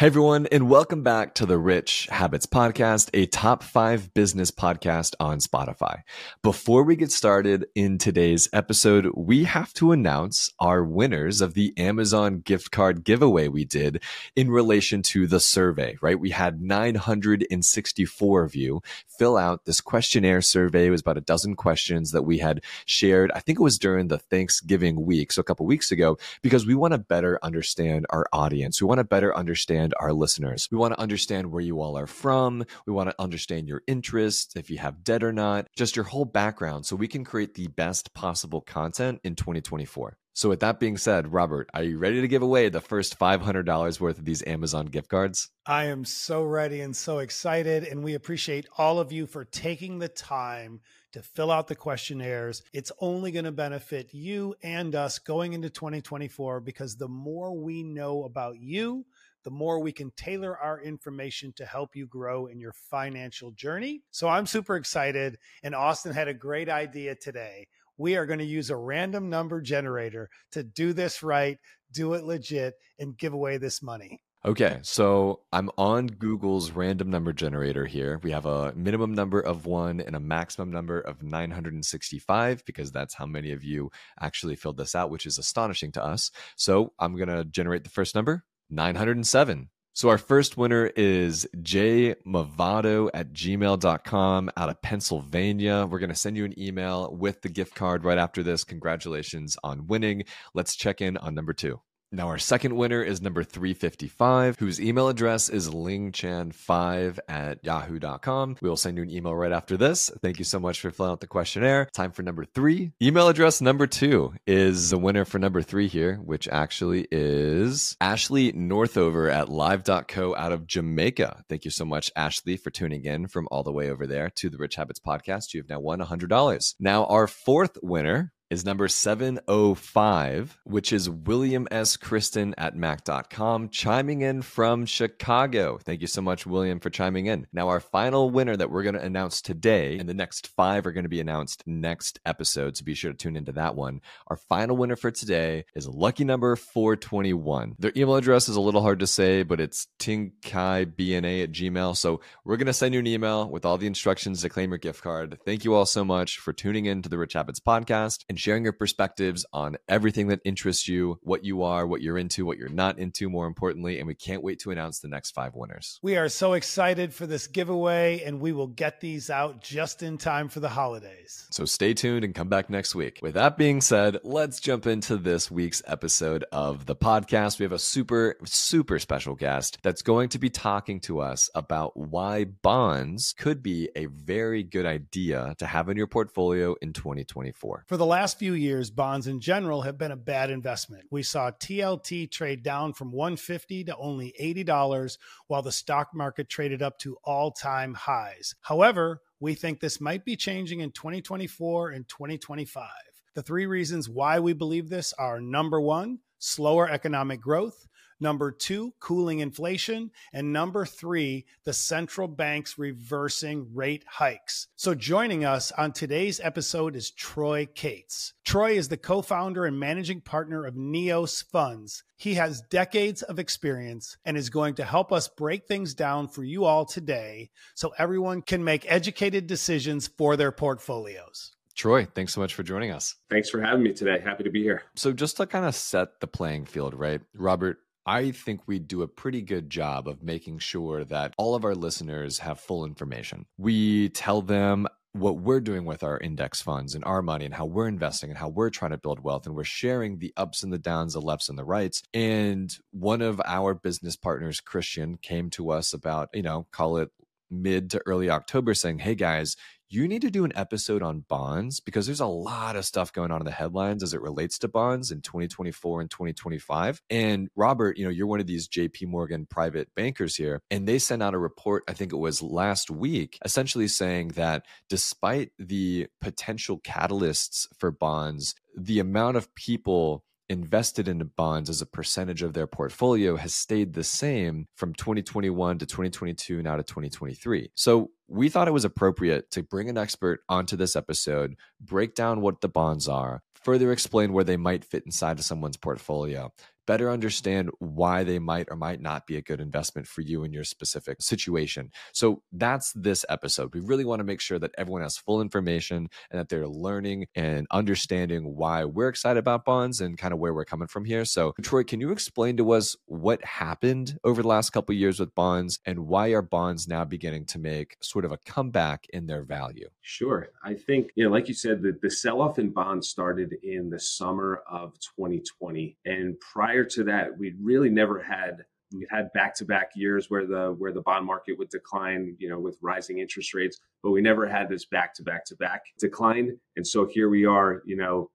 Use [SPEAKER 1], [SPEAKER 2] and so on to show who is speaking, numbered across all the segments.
[SPEAKER 1] Hey everyone, and welcome back to the Rich Habits Podcast, a top five business podcast on Spotify. Before we get started in today's episode, we have to announce our winners of the Amazon gift card giveaway we did in relation to the survey, right? We had 964 of you fill out this questionnaire survey. It was about a dozen questions that we had shared. I think it was during the Thanksgiving week, so a couple weeks ago, because we want to better understand our audience. We want to better understand our listeners. We want to understand where you all are from. We want to understand your interests, if you have debt or not, just your whole background, so we can create the best possible content in 2024. So, with that being said, Robert, are you ready to give away the first $500 worth of these Amazon gift cards?
[SPEAKER 2] I am so ready and so excited. And we appreciate all of you for taking the time to fill out the questionnaires. It's only going to benefit you and us going into 2024 because the more we know about you, the more we can tailor our information to help you grow in your financial journey. So I'm super excited. And Austin had a great idea today. We are going to use a random number generator to do this right, do it legit, and give away this money.
[SPEAKER 1] Okay, so I'm on Google's random number generator here. We have a minimum number of one and a maximum number of 965 because that's how many of you actually filled this out, which is astonishing to us. So I'm going to generate the first number 907. So our first winner is jmavado at gmail.com out of Pennsylvania. We're going to send you an email with the gift card right after this. Congratulations on winning. Let's check in on number two. Now, our second winner is number 355, whose email address is lingchan5 at yahoo.com. We will send you an email right after this. Thank you so much for filling out the questionnaire. Time for number three. Email address number two is the winner for number three here, which actually is Ashley Northover at live.co out of Jamaica. Thank you so much, Ashley, for tuning in from all the way over there to the Rich Habits podcast. You have now won $100. Now, our fourth winner is number 705, which is William S. Kristen at Mac.com, chiming in from Chicago. Thank you so much, William, for chiming in. Now, our final winner that we're going to announce today, and the next five are going to be announced next episode, so be sure to tune into that one. Our final winner for today is lucky number 421. Their email address is a little hard to say, but it's tinkaibna at gmail. So we're going to send you an email with all the instructions to claim your gift card. Thank you all so much for tuning in to the Rich Habits podcast and sharing your perspectives on everything that interests you, what you are, what you're into, what you're not into, more importantly. And we can't wait to announce the next five winners.
[SPEAKER 2] We are so excited for this giveaway, and we will get these out just in time for the holidays.
[SPEAKER 1] So stay tuned and come back next week. With that being said, let's jump into this week's episode of the podcast. We have a super, super special guest that's going to be talking to us about why bonds could be a very good idea to have in your portfolio in 2024.
[SPEAKER 2] For the last few years, bonds in general have been a bad investment. We saw TLT trade down from 150 to only $80 while the stock market traded up to all-time highs. However, we think this might be changing in 2024 and 2025. The three reasons why we believe this are number 1, slower economic growth, Number two, cooling inflation. And number three, the central banks reversing rate hikes. So joining us on today's episode is Troy Cates. Troy is the co founder and managing partner of Neos Funds. He has decades of experience and is going to help us break things down for you all today so everyone can make educated decisions for their portfolios.
[SPEAKER 1] Troy, thanks so much for joining us.
[SPEAKER 3] Thanks for having me today. Happy to be here.
[SPEAKER 1] So, just to kind of set the playing field, right? Robert, I think we do a pretty good job of making sure that all of our listeners have full information. We tell them what we're doing with our index funds and our money and how we're investing and how we're trying to build wealth and we're sharing the ups and the downs the lefts and the rights and one of our business partners christian came to us about you know call it mid to early october saying hey guys you need to do an episode on bonds because there's a lot of stuff going on in the headlines as it relates to bonds in 2024 and 2025. And Robert, you know, you're one of these JP Morgan private bankers here, and they sent out a report, I think it was last week, essentially saying that despite the potential catalysts for bonds, the amount of people invested into bonds as a percentage of their portfolio has stayed the same from 2021 to 2022 now to 2023. So we thought it was appropriate to bring an expert onto this episode, break down what the bonds are, further explain where they might fit inside of someone's portfolio, better understand why they might or might not be a good investment for you in your specific situation. So that's this episode. We really want to make sure that everyone has full information and that they're learning and understanding why we're excited about bonds and kind of where we're coming from here. So, Troy, can you explain to us what happened over the last couple years with bonds and why are bonds now beginning to make sort of a comeback in their value?
[SPEAKER 3] Sure. I think, you know, like you said, the, the sell off in bonds started in the summer of 2020. And prior prior to that, we really never had we had back-to-back years where the where the bond market would decline, you know, with rising interest rates, but we never had this back-to-back-to-back decline. And so here we are, you know,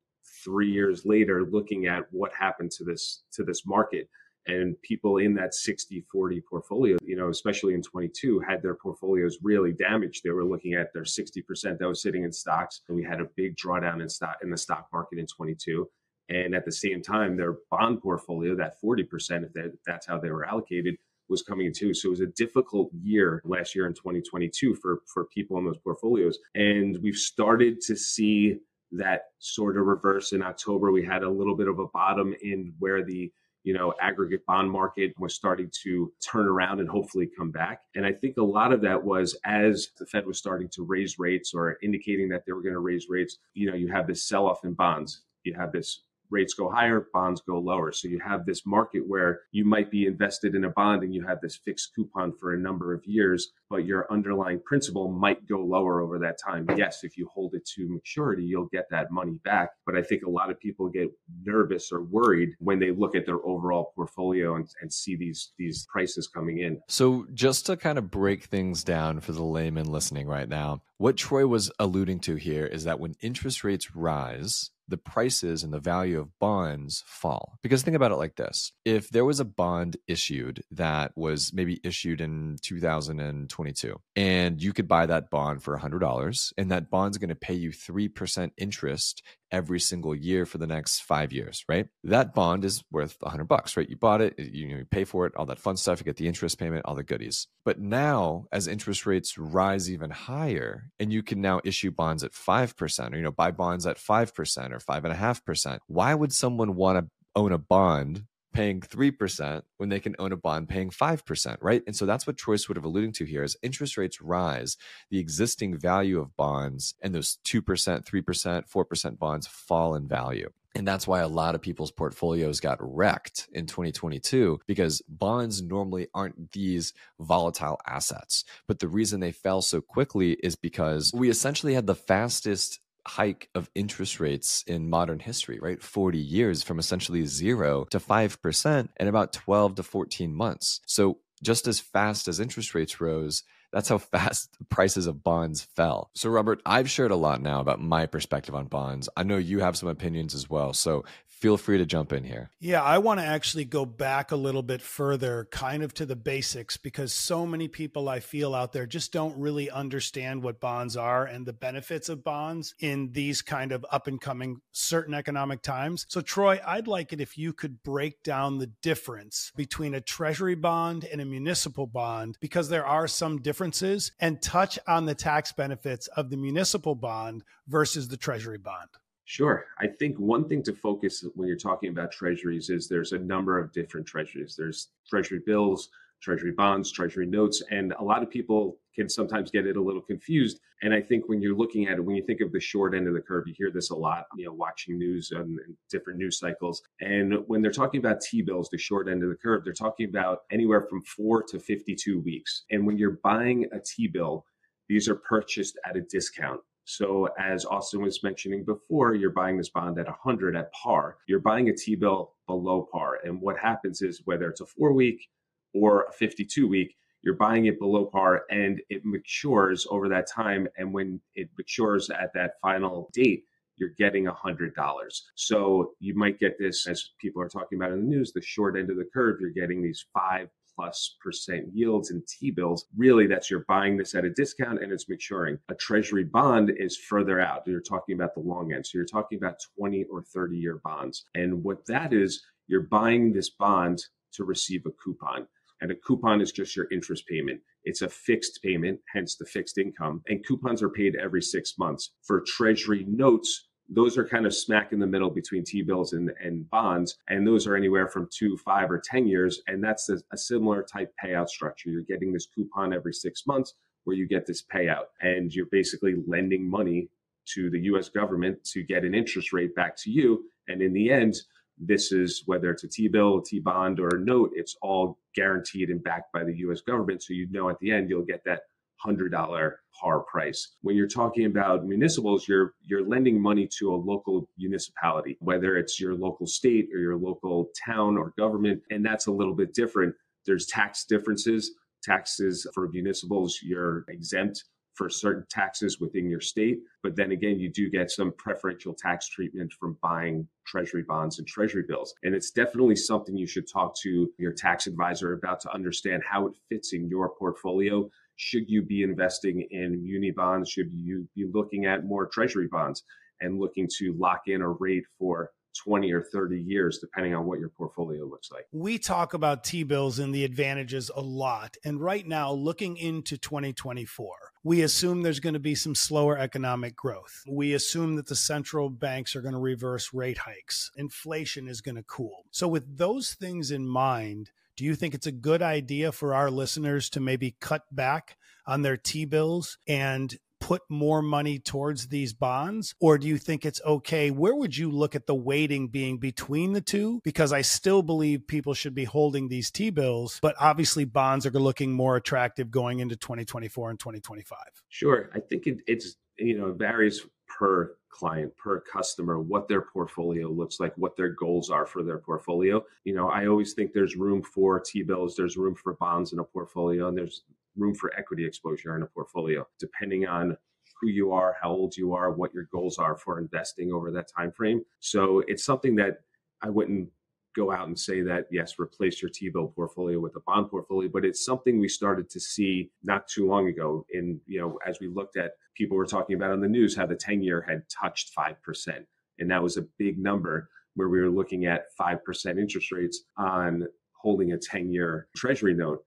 [SPEAKER 3] three years later, looking at what happened to this to this market. And people in that 60-40 portfolio, you know, especially in 22, had their portfolios really damaged. They were looking at their 60% that was sitting in stocks, and we had a big drawdown in stock in the stock market in 22 and at the same time, their bond portfolio, that 40%, if that, that's how they were allocated, was coming into. So it was a difficult year last year in 2022 for, for people in those portfolios. And we've started to see that sort of reverse in October. We had a little bit of a bottom in where the you know, aggregate bond market was starting to turn around and hopefully come back. And I think a lot of that was as the Fed was starting to raise rates or indicating that they were going to raise rates, you know, you have this sell off in bonds. You have this rates go higher, bonds go lower. So you have this market where you might be invested in a bond and you have this fixed coupon for a number of years, but your underlying principal might go lower over that time. Yes, if you hold it to maturity, you'll get that money back. But I think a lot of people get nervous or worried when they look at their overall portfolio and, and see these these prices coming in.
[SPEAKER 1] So just to kind of break things down for the layman listening right now, what Troy was alluding to here is that when interest rates rise, the prices and the value of bonds fall. Because think about it like this if there was a bond issued that was maybe issued in 2022, and you could buy that bond for $100, and that bond's going to pay you 3% interest every single year for the next five years, right? That bond is worth a hundred bucks, right? You bought it, you, you pay for it, all that fun stuff. You get the interest payment, all the goodies. But now, as interest rates rise even higher, and you can now issue bonds at five percent, or you know, buy bonds at five percent or five and a half percent. Why would someone want to own a bond paying 3% when they can own a bond paying 5%, right? And so that's what Troy's sort of alluding to here is interest rates rise, the existing value of bonds and those 2%, 3%, 4% bonds fall in value. And that's why a lot of people's portfolios got wrecked in 2022 because bonds normally aren't these volatile assets. But the reason they fell so quickly is because we essentially had the fastest hike of interest rates in modern history, right? 40 years from essentially zero to 5% in about 12 to 14 months. So, just as fast as interest rates rose, that's how fast prices of bonds fell. So, Robert, I've shared a lot now about my perspective on bonds. I know you have some opinions as well. So, feel free to jump in here.
[SPEAKER 2] Yeah, I want to actually go back a little bit further, kind of to the basics, because so many people I feel out there just don't really understand what bonds are and the benefits of bonds in these kind of up and coming certain economic times. So, Troy, I'd like it if you could break down the difference between a treasury bond and a municipal bond, because there are some differences, and touch on the tax benefits of the municipal bond versus the treasury bond.
[SPEAKER 3] Sure. I think one thing to focus when you're talking about treasuries is there's a number of different treasuries. There's treasury bills, treasury bonds, treasury notes. And a lot of people can sometimes get it a little confused. And I think when you're looking at it, when you think of the short end of the curve, you hear this a lot, you know, watching news and, different news cycles. And when they're talking about T bills, the short end of the curve, they're talking about anywhere from four to 52 weeks. And when you're buying a T bill, these are purchased at a discount. So as Austin was mentioning before, you're buying this bond at 100 at par. You're buying a T-bill below par. And what happens is whether it's a 4 week or a 52 week, you're buying it below par and it matures over that time and when it matures at that final date, you're getting $100. So you might get this, as people are talking about in the news, the short end of the curve. You're getting these five plus percent yields in T bills. Really, that's you're buying this at a discount and it's maturing. A treasury bond is further out. You're talking about the long end. So you're talking about 20 or 30 year bonds. And what that is, you're buying this bond to receive a coupon. And a coupon is just your interest payment. It's a fixed payment, hence the fixed income. And coupons are paid every six months. For treasury notes, those are kind of smack in the middle between T-bills and, and bonds. And those are anywhere from two, five, or 10 years. And that's a, a similar type payout structure. You're getting this coupon every six months where you get this payout. And you're basically lending money to the US government to get an interest rate back to you. And in the end, this is whether it's a T bill, T bond, or a note, it's all guaranteed and backed by the US government. So you know at the end, you'll get that $100 par price. When you're talking about municipals, you're you're lending money to a local municipality, whether it's your local state or your local town or government, and that's a little bit different. There's tax differences. Taxes for municipals, you're exempt for certain taxes within your state. But then again, you do get some preferential tax treatment from buying treasury bonds and treasury bills. And it's definitely something you should talk to your tax advisor about to understand how it fits in your portfolio should you be investing in muni bonds? Should you be looking at more treasury bonds and looking to lock in a rate for 20 or 30 years, depending on what your portfolio looks like.
[SPEAKER 2] We talk about T bills and the advantages a lot. And right now, looking into 2024, we assume there's going to be some slower economic growth. We assume that the central banks are going to reverse rate hikes. Inflation is going to cool. So, with those things in mind, do you think it's a good idea for our listeners to maybe cut back on their T bills and put more money towards these bonds? Or do you think it's okay? Where would you look at the weighting being between the two? Because I still believe people should be holding these T bills, but obviously bonds are looking more attractive going into 2024 and 2025.
[SPEAKER 3] Sure. I think it, it's, you know, varies per client, per customer, what their portfolio looks like, what their goals are for their portfolio. You know, I always think there's room for T bills, there's room for bonds in a portfolio, and there's room for equity exposure in a portfolio, depending on who you are, how old you are, what your goals are for investing over that time frame. So it's something that I wouldn't go out and say that yes replace your t-bill portfolio with a bond portfolio but it's something we started to see not too long ago. In you know as we looked at people were talking about on the news how the 10 year had touched 5% and that was a big number where we were looking at 5% interest rates on holding a 10 year treasury note.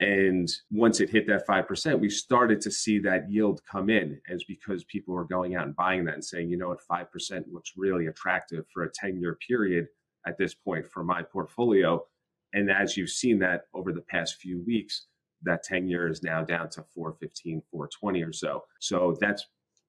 [SPEAKER 3] And once it hit that 5%, we started to see that yield come in as because people were going out and buying that and saying, you know what, 5% looks really attractive for a 10 year period at this point for my portfolio. And as you've seen that over the past few weeks, that 10 year is now down to 415, 420 or so. So that's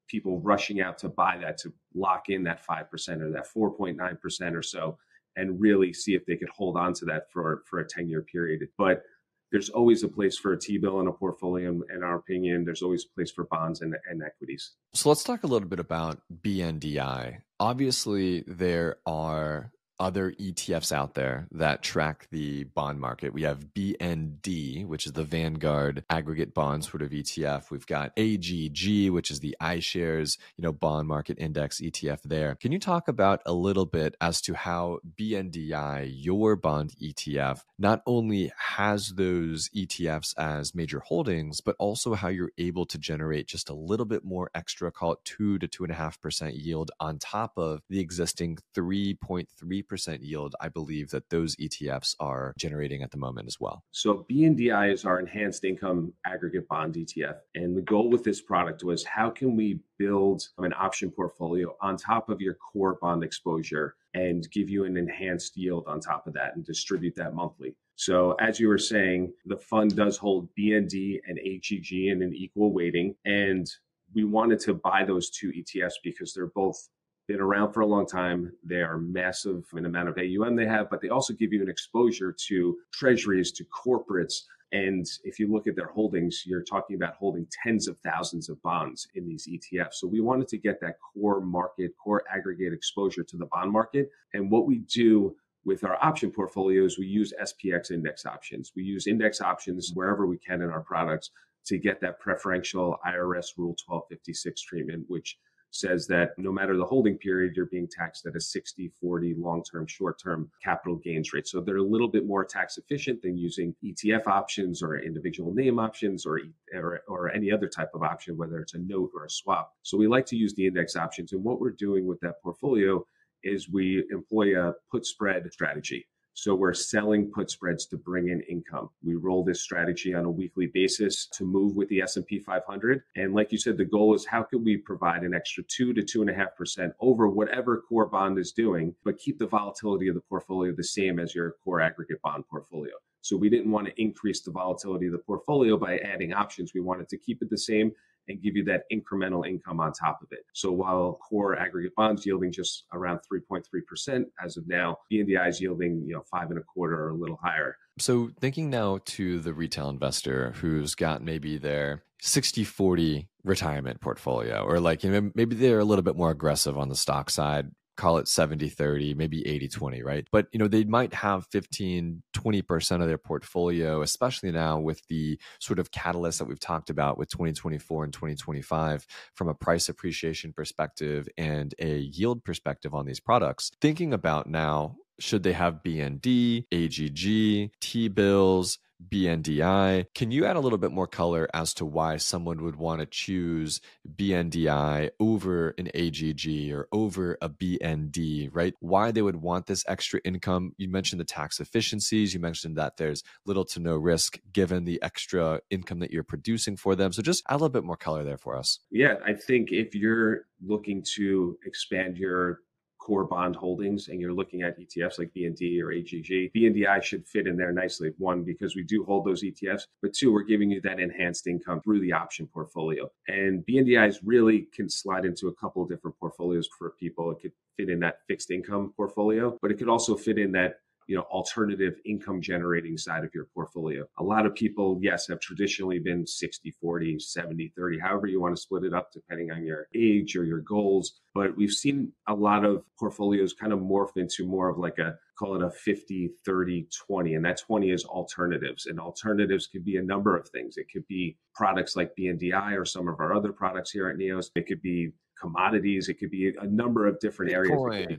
[SPEAKER 3] people rushing out to buy that to lock in that 5% or that 4.9% or so and really see if they could hold on to that for, for a 10 year period. But there's always a place for a T-bill in a portfolio, in our opinion. There's always a place for bonds and, and equities.
[SPEAKER 1] So let's talk a little bit about BNDI. Obviously, there are other ETFs out there that track the bond market. We have BND, which is the Vanguard aggregate bond sort of ETF. We've got AGG, which is the iShares, you know, bond market index ETF there. Can you talk about a little bit as to how BNDI, your bond ETF, not only has those ETFs as major holdings, but also how you're able to generate just a little bit more extra, call it two to two and a half percent yield on top of the existing 3.3 percent yield, I believe that those ETFs are generating at the moment as well.
[SPEAKER 3] So BNDI is our enhanced income aggregate bond ETF. And the goal with this product was how can we build an option portfolio on top of your core bond exposure and give you an enhanced yield on top of that and distribute that monthly. So, as you were saying, the fund does hold BND and AGG in an equal weighting. And we wanted to buy those two ETFs because they're both been around for a long time. They are massive in the amount of AUM they have, but they also give you an exposure to treasuries, to corporates. And if you look at their holdings, you're talking about holding tens of thousands of bonds in these ETFs. So we wanted to get that core market, core aggregate exposure to the bond market. And what we do with our option portfolios, we use SPX index options. We use index options wherever we can in our products to get that preferential IRS Rule 1256 treatment, which says that no matter the holding period, you're being taxed at a 60 40 long term, short term capital gains rate. So they're a little bit more tax efficient than using ETF options or individual name options or, or, or any other type of option, whether it's a note or a swap. So we like to use the index options. And what we're doing with that portfolio is we employ a put spread strategy. So we're selling put spreads to bring in income. We roll this strategy on a weekly basis to move with the S&P 500. And like you said, the goal is how can we provide an extra two to two and a half percent over whatever core bond is doing, but keep the volatility of the portfolio the same as your core aggregate bond portfolio. So we didn't want to increase the volatility of the portfolio by adding options. We wanted to keep it the same and give you that incremental income on top of it. So while core aggregate bonds yielding just around 3.3% as of now, BNDI is yielding, you know, five and a quarter or a little higher.
[SPEAKER 1] So thinking now to the retail investor who's got maybe their 60 40 retirement portfolio or like you know maybe they're a little bit more aggressive on the stock side call it 70 30 maybe 80 20 right? But you know they might have 15 20% of their portfolio especially now with the sort of catalyst that we've talked about with 2024 and 2025 from a price appreciation perspective and a yield perspective on these products thinking about now should they have bnd agg t-bills BNDI. Can you add a little bit more color as to why someone would want to choose BNDI over an AGG or over a BND, right? Why they would want this extra income? You mentioned the tax efficiencies. You mentioned that there's little to no risk given the extra income that you're producing for them. So just add a little bit more color there for us.
[SPEAKER 3] Yeah, I think if you're looking to expand your core bond holdings and you're looking at ETFs like BND or AGG, BNDI should fit in there nicely. One, because we do hold those ETFs, but two, we're giving you that enhanced income through the option portfolio. And BNDIs really can slide into a couple of different portfolios for people. It could fit in that fixed income portfolio, but it could also fit in that you know alternative income generating side of your portfolio. A lot of people yes have traditionally been 60 40 70 30 however you want to split it up depending on your age or your goals but we've seen a lot of portfolios kind of morph into more of like a call it a 50 30 20 and that 20 is alternatives and alternatives could be a number of things. It could be products like bndi or some of our other products here at neos. It could be commodities. It could be a number of different areas.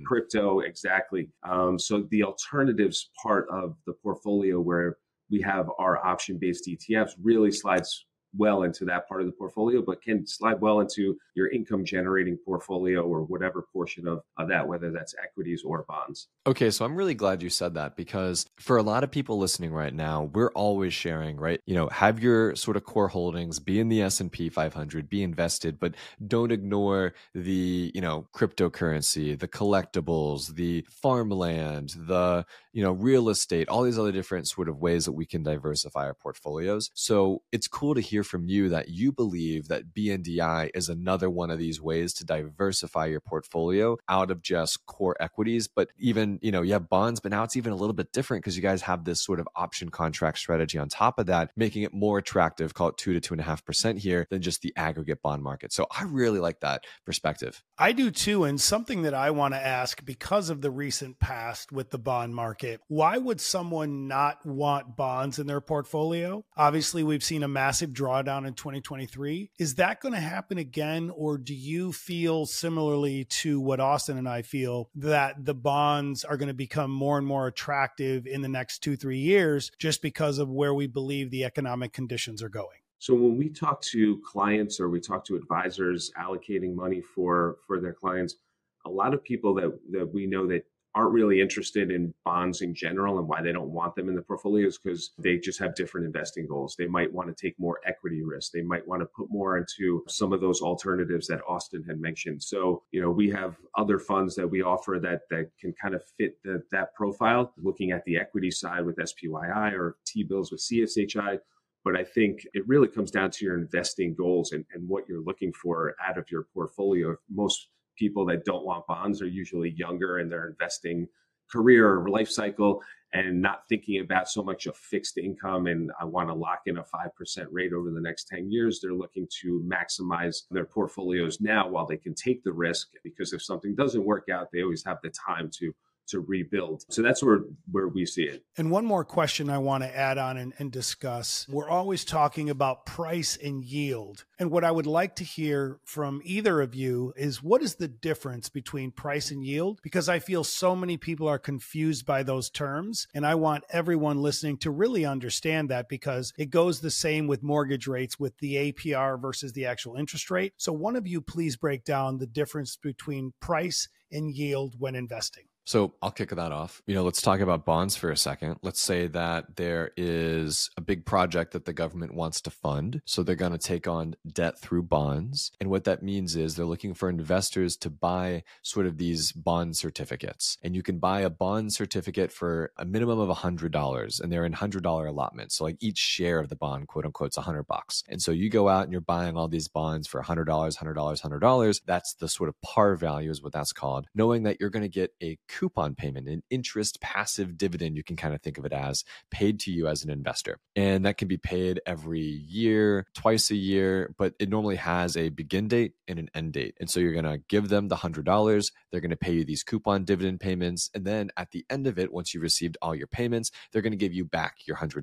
[SPEAKER 3] Crypto, exactly. Um, so the alternatives part of the portfolio where we have our option based ETFs really slides well into that part of the portfolio, but can slide well into your income generating portfolio or whatever portion of, of that, whether that's equities or bonds.
[SPEAKER 1] Okay, so I'm really glad you said that because for a lot of people listening right now, we're always sharing, right? You know, have your sort of core holdings be in the S&P 500, be invested, but don't ignore the, you know, cryptocurrency, the collectibles, the farmland, the, you know, real estate, all these other different sort of ways that we can diversify our portfolios. So, it's cool to hear from you that you believe that BNDI is another one of these ways to diversify your portfolio out of just core equities. But even, you know, you have bonds, but now it's even a little bit different because you guys have this sort of option contract strategy on top of that, making it more attractive, call it two to two and a half percent here than just the aggregate bond market. So I really like that perspective.
[SPEAKER 2] I do too. And something that I want to ask because of the recent past with the bond market, why would someone not want bonds in their portfolio? Obviously, we've seen a massive drawdown in 2023. Is that going to happen again? Or do you feel similarly to what Austin and I feel that the bonds are going to become more and more attractive in the next two, three years just because of where we believe the economic conditions are going?
[SPEAKER 3] So when we talk to clients or we talk to advisors allocating money for for their clients, a lot of people that that we know that aren't really interested in bonds in general and why they don't want them in the portfolios because they just have different investing goals. They might want to take more equity risk. They might want to put more into some of those alternatives that Austin had mentioned. So, you know, we have other funds that we offer that that can kind of fit the, that profile, looking at the equity side with SPYI or T bills with CSHI. But I think it really comes down to your investing goals and, and what you're looking for out of your portfolio. Most people that don't want bonds are usually younger and they're investing career or life cycle and not thinking about so much of fixed income and I want to lock in a 5% rate over the next 10 years. They're looking to maximize their portfolios now while they can take the risk because if something doesn't work out, they always have the time to to rebuild. So that's where where we see it.
[SPEAKER 2] And one more question I want to add on and, and, discuss. We're always talking about price and yield. And what I would like to hear from either of you is what is the difference between price and yield? Because I feel so many people are confused by those terms. And I want everyone listening to really understand that because it goes the same with mortgage rates with the APR versus the actual interest rate. So one of you please break down the difference between price and yield when investing.
[SPEAKER 1] So I'll kick that off. You know, let's talk about bonds for a second. Let's say that there is a big project that the government wants to fund. So they're going to take on debt through bonds. And what that means is they're looking for investors to buy sort of these bond certificates. And you can buy a bond certificate for a minimum of $100 and they're in $100 allotments. So like each share of the bond, quote unquote, is 100 bucks. And so you go out and you're buying all these bonds for $100, $100, $100. That's the sort of par value is what that's called, knowing that you're going to get a coupon payment, an interest passive dividend, you can kind of think of it as paid to you as an investor. And that can be paid every year, twice a year, but it normally has a begin date and an end date. And so you're going to give them the $100. They're going to pay you these coupon dividend payments. And then at the end of it, once you've received all your payments, they're going to give you back your $100.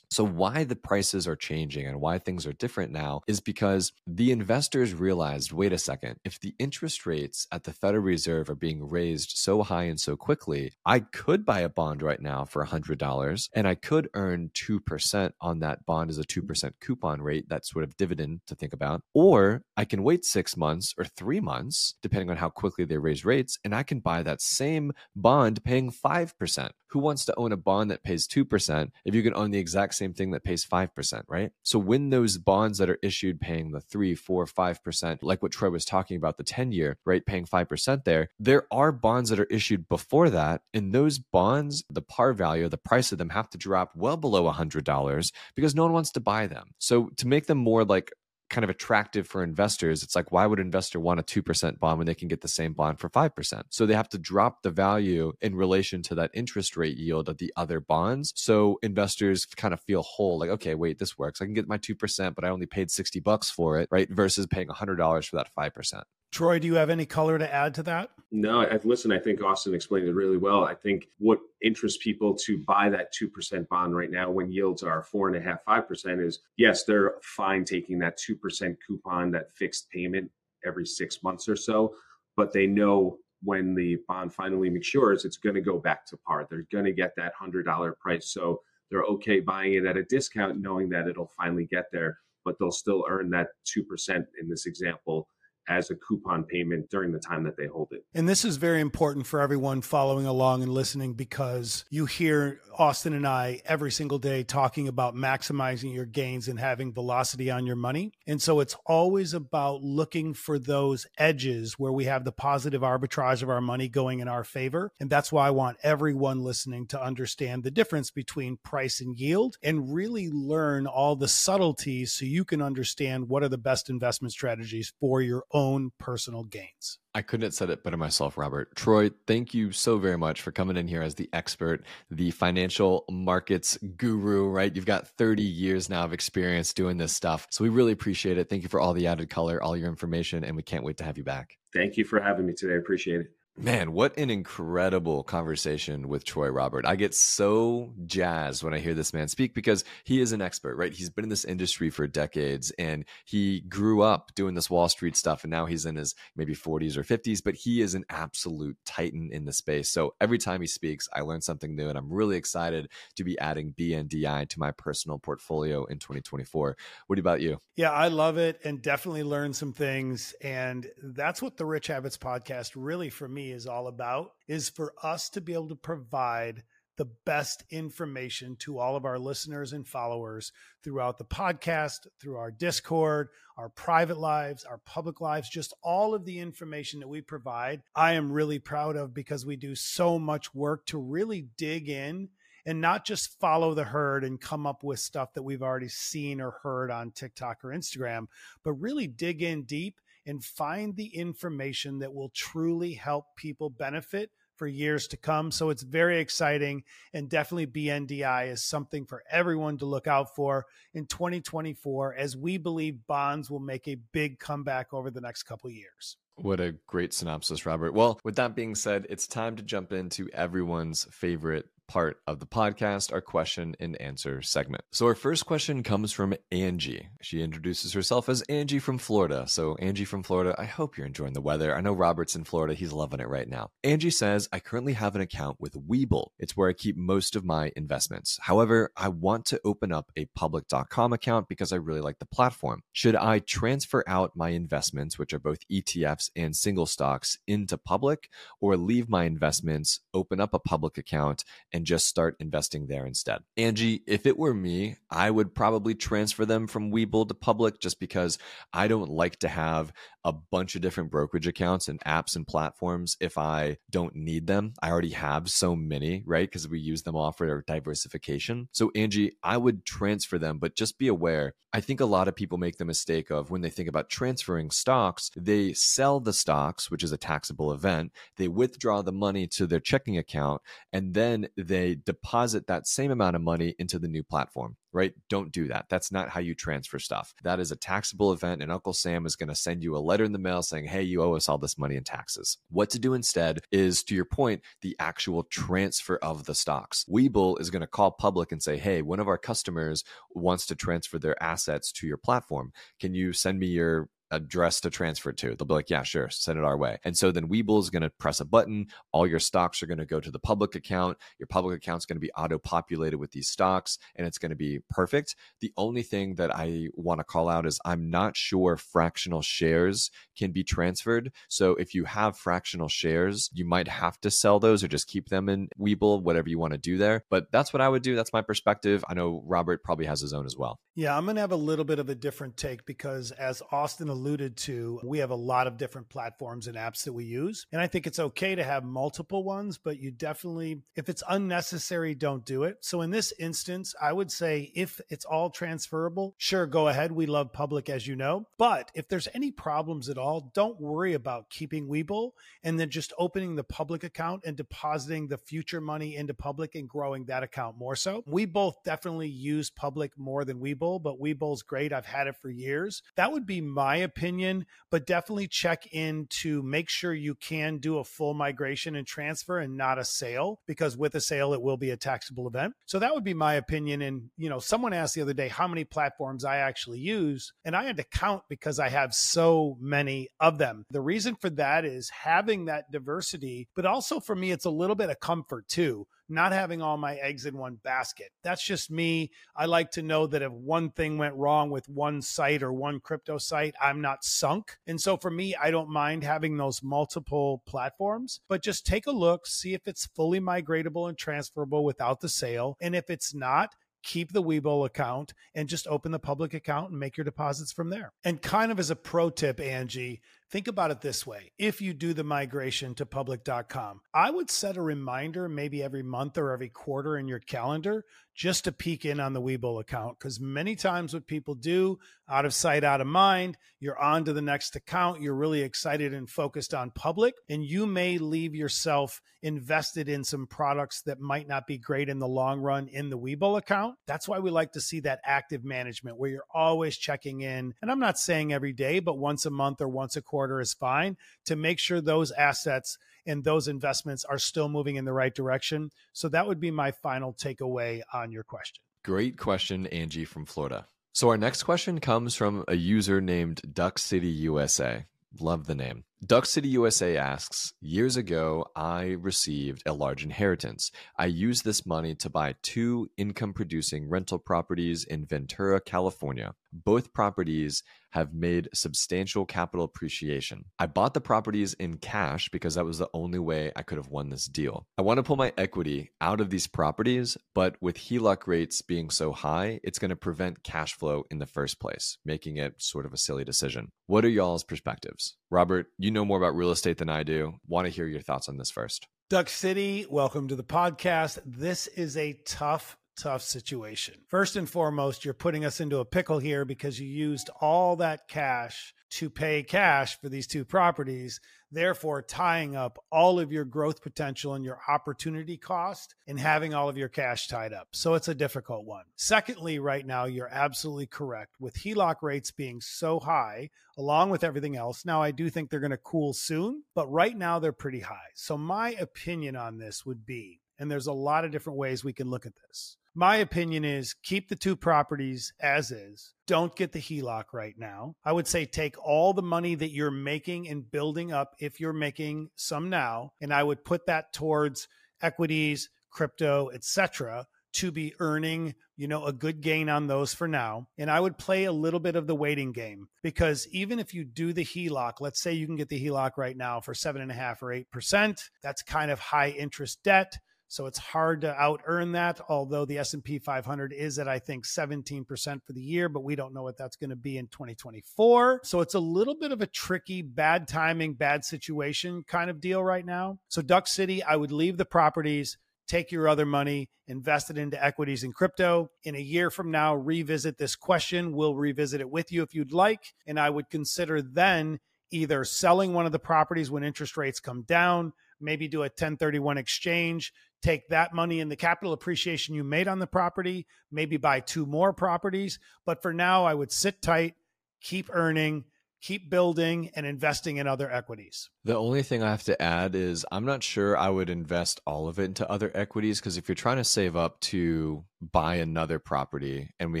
[SPEAKER 1] So, why the prices are changing and why things are different now is because the investors realized wait a second, if the interest rates at the Federal Reserve are being raised so high and so quickly, I could buy a bond right now for $100 and I could earn 2% on that bond as a 2% coupon rate, that sort of dividend to think about. Or I can wait six months or three months, depending on how quickly they raise rates, and I can buy that same bond paying 5%. Who wants to own a bond that pays 2% if you can own the exact same thing that pays 5%, right? So when those bonds that are issued paying the 3, 4, 5%, like what Troy was talking about, the 10 year, right, paying 5% there, there are bonds that are issued before that. And those bonds, the par value, the price of them have to drop well below $100 because no one wants to buy them. So to make them more like kind of attractive for investors. It's like, why would an investor want a 2% bond when they can get the same bond for 5%? So they have to drop the value in relation to that interest rate yield of the other bonds. So investors kind of feel whole, like, okay, wait, this works. I can get my 2%, but I only paid 60 bucks for it, right? Versus paying $100 for that 5%.
[SPEAKER 2] Troy, do you have any color to add to that?
[SPEAKER 3] No, I, listen, I think Austin explained it really well. I think what interests people to buy that 2% bond right now when yields are four and a half, 5% is yes, they're fine taking that 2% coupon, that fixed payment every six months or so, but they know when the bond finally matures, it's going to go back to par. They're going to get that $100 price. So they're okay buying it at a discount, knowing that it'll finally get there, but they'll still earn that 2% in this example as a coupon payment during the time that they hold it.
[SPEAKER 2] And this is very important for everyone following along and listening because you hear Austin and I every single day talking about maximizing your gains and having velocity on your money. And so it's always about looking for those edges where we have the positive arbitrage of our money going in our favor. And that's why I want everyone listening to understand the difference between price and yield and really learn all the subtleties so you can understand what are the best investment strategies for your own own personal gains.
[SPEAKER 1] I couldn't have said it better myself, Robert. Troy, thank you so very much for coming in here as the expert, the financial markets guru, right? You've got 30 years now of experience doing this stuff. So we really appreciate it. Thank you for all the added color, all your information, and we can't wait to have you back.
[SPEAKER 3] Thank you for having me today. I appreciate it.
[SPEAKER 1] Man, what an incredible conversation with Troy Robert. I get so jazzed when I hear this man speak because he is an expert, right? He's been in this industry for decades and he grew up doing this Wall Street stuff and now he's in his maybe 40s or 50s, but he is an absolute titan in the space. So every time he speaks, I learn something new and I'm really excited to be adding BNDI to my personal portfolio in 2024. What about you?
[SPEAKER 2] Yeah, I love it and definitely learn some things. And that's what the Rich Habits podcast really for me is all about is for us to be able to provide the best information to all of our listeners and followers throughout the podcast, through our Discord, our private lives, our public lives, just all of the information that we provide. I am really proud of because we do so much work to really dig in and not just follow the herd and come up with stuff that we've already seen or heard on TikTok or Instagram, but really dig in deep and find the information that will truly help people benefit for years to come. So it's very exciting. And definitely BNDI is something for everyone to look out for in 2024 as we believe bonds will make a big comeback over the next couple years.
[SPEAKER 1] What a great synopsis, Robert. Well, with that being said, it's time to jump into everyone's favorite part of the podcast, our question and answer segment. So, our first question comes from Angie. She introduces herself as Angie from Florida. So, Angie from Florida, I hope you're enjoying the weather. I know Robert's in Florida, he's loving it right now. Angie says, I currently have an account with Webull. It's where I keep most of my investments. However, I want to open up a public.com account because I really like the platform. Should I transfer out my investments, which are both ETFs and single stocks, into public, or leave my investments, open up a public account, and just start investing there instead. Angie, if it were me, I would probably transfer them from Webull to public just because I don't like to have a bunch of different brokerage accounts and apps and platforms if I don't need them. I already have so many, right? Because we use them all for diversification. So, Angie, I would transfer them, but just be aware. I think a lot of people make the mistake of when they think about transferring stocks, they sell the stocks, which is a taxable event, they withdraw the money to their checking account, and then they deposit that same amount of money into the new platform, right? Don't do that. That's not how you transfer stuff. That is a taxable event, and Uncle Sam is going to send you a letter in the mail saying, hey, you owe us all this money in taxes. What to do instead is, to your point, the actual transfer of the stocks. Webull is going to call public and say, hey, one of our customers wants to transfer their assets to your platform. Can you send me your address to transfer to. They'll be like, yeah, sure, send it our way. And so then Webull is going to press a button. All your stocks are going to go to the public account. Your public account is going to be auto populated with these stocks and it's going to be perfect. The only thing that I want to call out is I'm not sure fractional shares can be transferred. So if you have fractional shares, you might have to sell those or just keep them in Webull, whatever you want to do there. But that's what I would do. That's my perspective. I know Robert probably has his own as well.
[SPEAKER 2] Yeah, I'm going to have a little bit of a different take because as Austin alluded to, we have a lot of different platforms and apps that we use. And I think it's okay to have multiple ones, but you definitely, if it's unnecessary, don't do it. So in this instance, I would say if it's all transferable, sure, go ahead. We love public, as you know. But if there's any problems at all, don't worry about keeping Webull and then just opening the public account and depositing the future money into public and growing that account more so. We both definitely use public more than Webull, but Webull's great. I've had it for years. That would be my opinion, but definitely check in to make sure you can do a full migration and transfer and not a sale because with a sale it will be a taxable event. So that would be my opinion and you know someone asked the other day how many platforms I actually use and I had to count because I have so many of them. The reason for that is having that diversity, but also for me it's a little bit of comfort too not having all my eggs in one basket. That's just me. I like to know that if one thing went wrong with one site or one crypto site, I'm not sunk. And so for me, I don't mind having those multiple platforms, but just take a look, see if it's fully migratable and transferable without the sale. And if it's not, keep the Webull account and just open the public account and make your deposits from there. And kind of as a pro tip, Angie, Think about it this way. If you do the migration to public.com, I would set a reminder maybe every month or every quarter in your calendar just to peek in on the Webull account. Because many times what people do, out of sight, out of mind, you're on to the next account. You're really excited and focused on public, and you may leave yourself invested in some products that might not be great in the long run in the Webull account. That's why we like to see that active management where you're always checking in. And I'm not saying every day, but once a month or once a quarter quarter is fine to make sure those assets and those investments are still moving in the right direction. So that would be my final takeaway on your question.
[SPEAKER 1] Great question, Angie from Florida. So our next question comes from a user named Duck City USA. Love the name. Duck City USA asks Years ago, I received a large inheritance. I used this money to buy two income producing rental properties in Ventura, California. Both properties have made substantial capital appreciation. I bought the properties in cash because that was the only way I could have won this deal. I want to pull my equity out of these properties, but with HELOC rates being so high, it's going to prevent cash flow in the first place, making it sort of a silly decision. What are y'all's perspectives? Robert, you know more about real estate than I do. Want to hear your thoughts on this first.
[SPEAKER 2] Duck City, welcome to the podcast. This is a tough tough situation. First and foremost, you're putting us into a pickle here because you used all that cash to pay cash for these two properties, therefore tying up all of your growth potential and your opportunity cost and having all of your cash tied up. So it's a difficult one. Secondly, right now, you're absolutely correct with HELOC rates being so high, along with everything else. Now, I do think they're going to cool soon, but right now they're pretty high. So my opinion on this would be, and there's a lot of different ways we can look at this my opinion is keep the two properties as is. Don't get the HELOC right now. I would say take all the money that you're making and building up, if you're making some now, and I would put that towards equities, crypto, etc to be earning, you know, a good gain on those for now. And I would play a little bit of the waiting game because even if you do the HELOC, let's say you can get the HELOC right now for seven and a half or eight percent, that's kind of high interest debt. So it's hard to out earn that. Although the S and P 500 is at I think 17% for the year, but we don't know what that's going to be in 2024. So it's a little bit of a tricky, bad timing, bad situation kind of deal right now. So Duck City, I would leave the properties. Take your other money, invest it into equities and crypto. In a year from now, revisit this question. We'll revisit it with you if you'd like. And I would consider then either selling one of the properties when interest rates come down, maybe do a 1031 exchange take that money and the capital appreciation you made on the property, maybe buy two more properties. But for now, I would sit tight, keep earning, keep building, and investing in other equities.
[SPEAKER 1] The only thing I have to add is I'm not sure I would invest all of it into other equities because if you're trying to save up to buy another property and we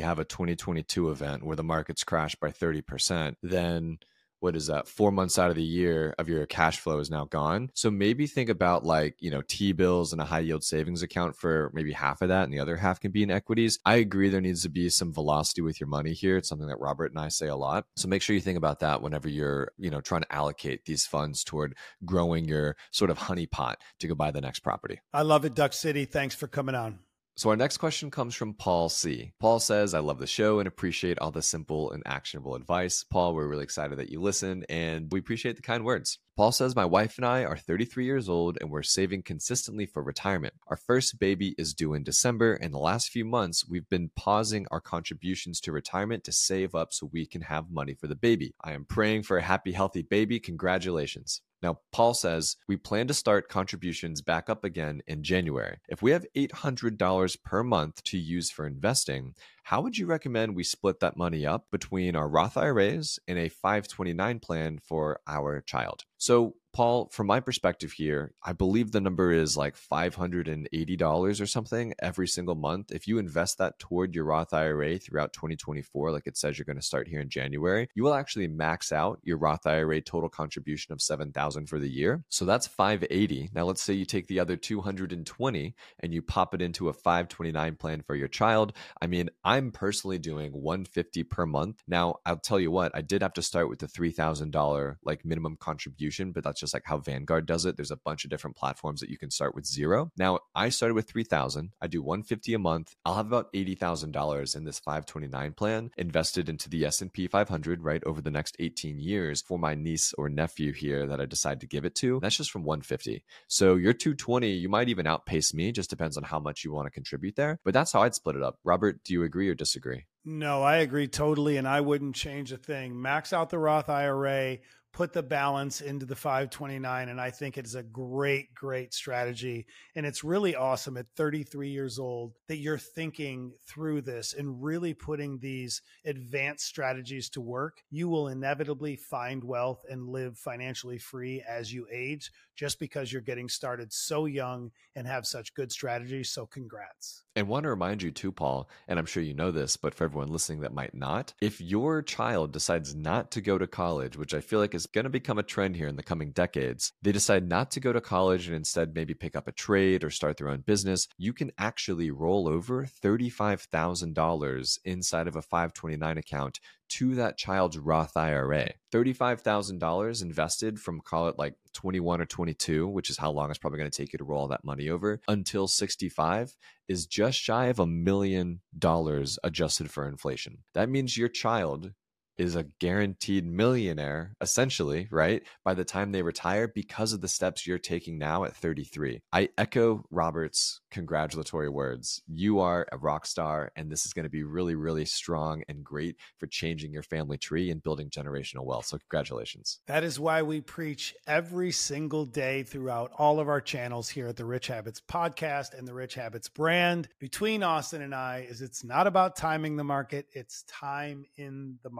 [SPEAKER 1] have a 2022 event where the markets crash by 30%, then what is that four months out of the year of your cash flow is now gone. So maybe think about like you know t-bills and a high yield savings account for maybe half of that and the other half can be in equities. I agree there needs to be some velocity with your money here. It's something that robert and i say a lot. So make sure you think about that whenever you're you know trying to allocate these funds toward growing your sort of honey pot to go buy the next property.
[SPEAKER 2] I love it duck city. Thanks for coming on
[SPEAKER 1] so our next question comes from Paul C. Paul says, I love the show and appreciate all the simple and actionable advice. Paul, we're really excited that you listen and we appreciate the kind words. Paul says, My wife and I are 33 years old and we're saving consistently for retirement. Our first baby is due in December, and the last few months we've been pausing our contributions to retirement to save up so we can have money for the baby. I am praying for a happy, healthy baby. Congratulations. Now, Paul says we plan to start contributions back up again in January. If we have $800 per month to use for investing, how would you recommend we split that money up between our Roth IRAs and a 529 plan for our child? So, Paul, from my perspective here, I believe the number is like $580 or something every single month. If you invest that toward your Roth IRA throughout 2024, like it says you're going to start here in January, you will actually max out your Roth IRA total contribution of 7,000 for the year. So that's 580. Now let's say you take the other 220 and you pop it into a 529 plan for your child. I mean, I'm personally doing 150 per month. Now, I'll tell you what, I did have to start with the $3,000 like minimum contribution, but that's just like how Vanguard does it. There's a bunch of different platforms that you can start with zero. Now, I started with 3000 I do 150 a month. I'll have about $80,000 in this 529 plan invested into the S&P 500 right over the next 18 years for my niece or nephew here that I decide to give it to. That's just from 150. So your 220, you might even outpace me, just depends on how much you want to contribute there. But that's how I'd split it up. Robert, do you agree or disagree?
[SPEAKER 2] No, I agree totally. And I wouldn't change a thing. Max out the Roth IRA put the balance into the 529 and i think it is a great great strategy. And it's really awesome at 33 years old that you're thinking through this and really putting these advanced strategies to work. You will inevitably find wealth and live financially free as you age just because you're getting started so young and have such good strategies. So congrats.
[SPEAKER 1] And want to remind you too, Paul, and I'm sure you know this, but for everyone listening that might not, if your child decides not to go to college, which I feel like is going to become a trend here in the coming decades, they decide not to go to college and instead maybe pick up a trade or start their own business, you can actually roll over $35,000 inside of a 529 account to that child's Roth IRA. $35,000 invested from call it like 21 or 22, which is how long it's probably going to take you to roll that money over until 65 is just shy of a million dollars adjusted for inflation. That means your child is a guaranteed millionaire, essentially, right? By the time they retire, because of the steps you're taking now at 33. I echo Robert's congratulatory words. You are a rock star, and this is going to be really, really strong and great for changing your family tree and building generational wealth. So, congratulations.
[SPEAKER 2] That is why we preach every single day throughout all of our channels here at the Rich Habits podcast and the Rich Habits brand. Between Austin and I, is it's not about timing the market, it's time in the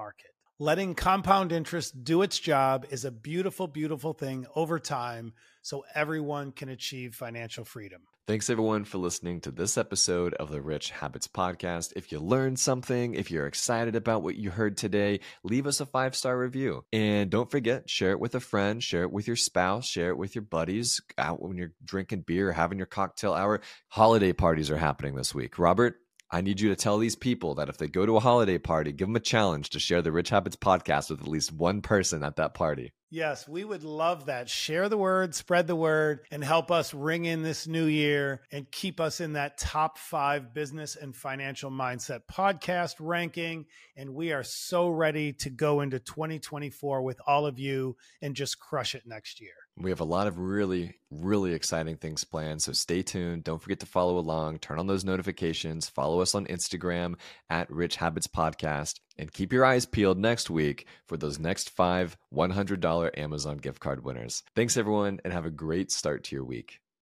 [SPEAKER 2] Letting compound interest do its job is a beautiful, beautiful thing over time so everyone can achieve financial freedom.
[SPEAKER 1] Thanks everyone for listening to this episode of the Rich Habits Podcast. If you learned something, if you're excited about what you heard today, leave us a five star review. And don't forget, share it with a friend, share it with your spouse, share it with your buddies out when you're drinking beer, having your cocktail hour. Holiday parties are happening this week. Robert, I need you to tell these people that if they go to a holiday party, give them a challenge to share the Rich Habits podcast with at least one person at that party.
[SPEAKER 2] Yes, we would love that. Share the word, spread the word, and help us ring in this new year and keep us in that top five business and financial mindset podcast ranking. And we are so ready to go into 2024 with all of you and just crush it next year.
[SPEAKER 1] We have a lot of really, really exciting things planned. So stay tuned. Don't forget to follow along, turn on those notifications, follow us on Instagram at Rich Habits Podcast, and keep your eyes peeled next week for those next five $100 Amazon gift card winners. Thanks, everyone, and have a great start to your week.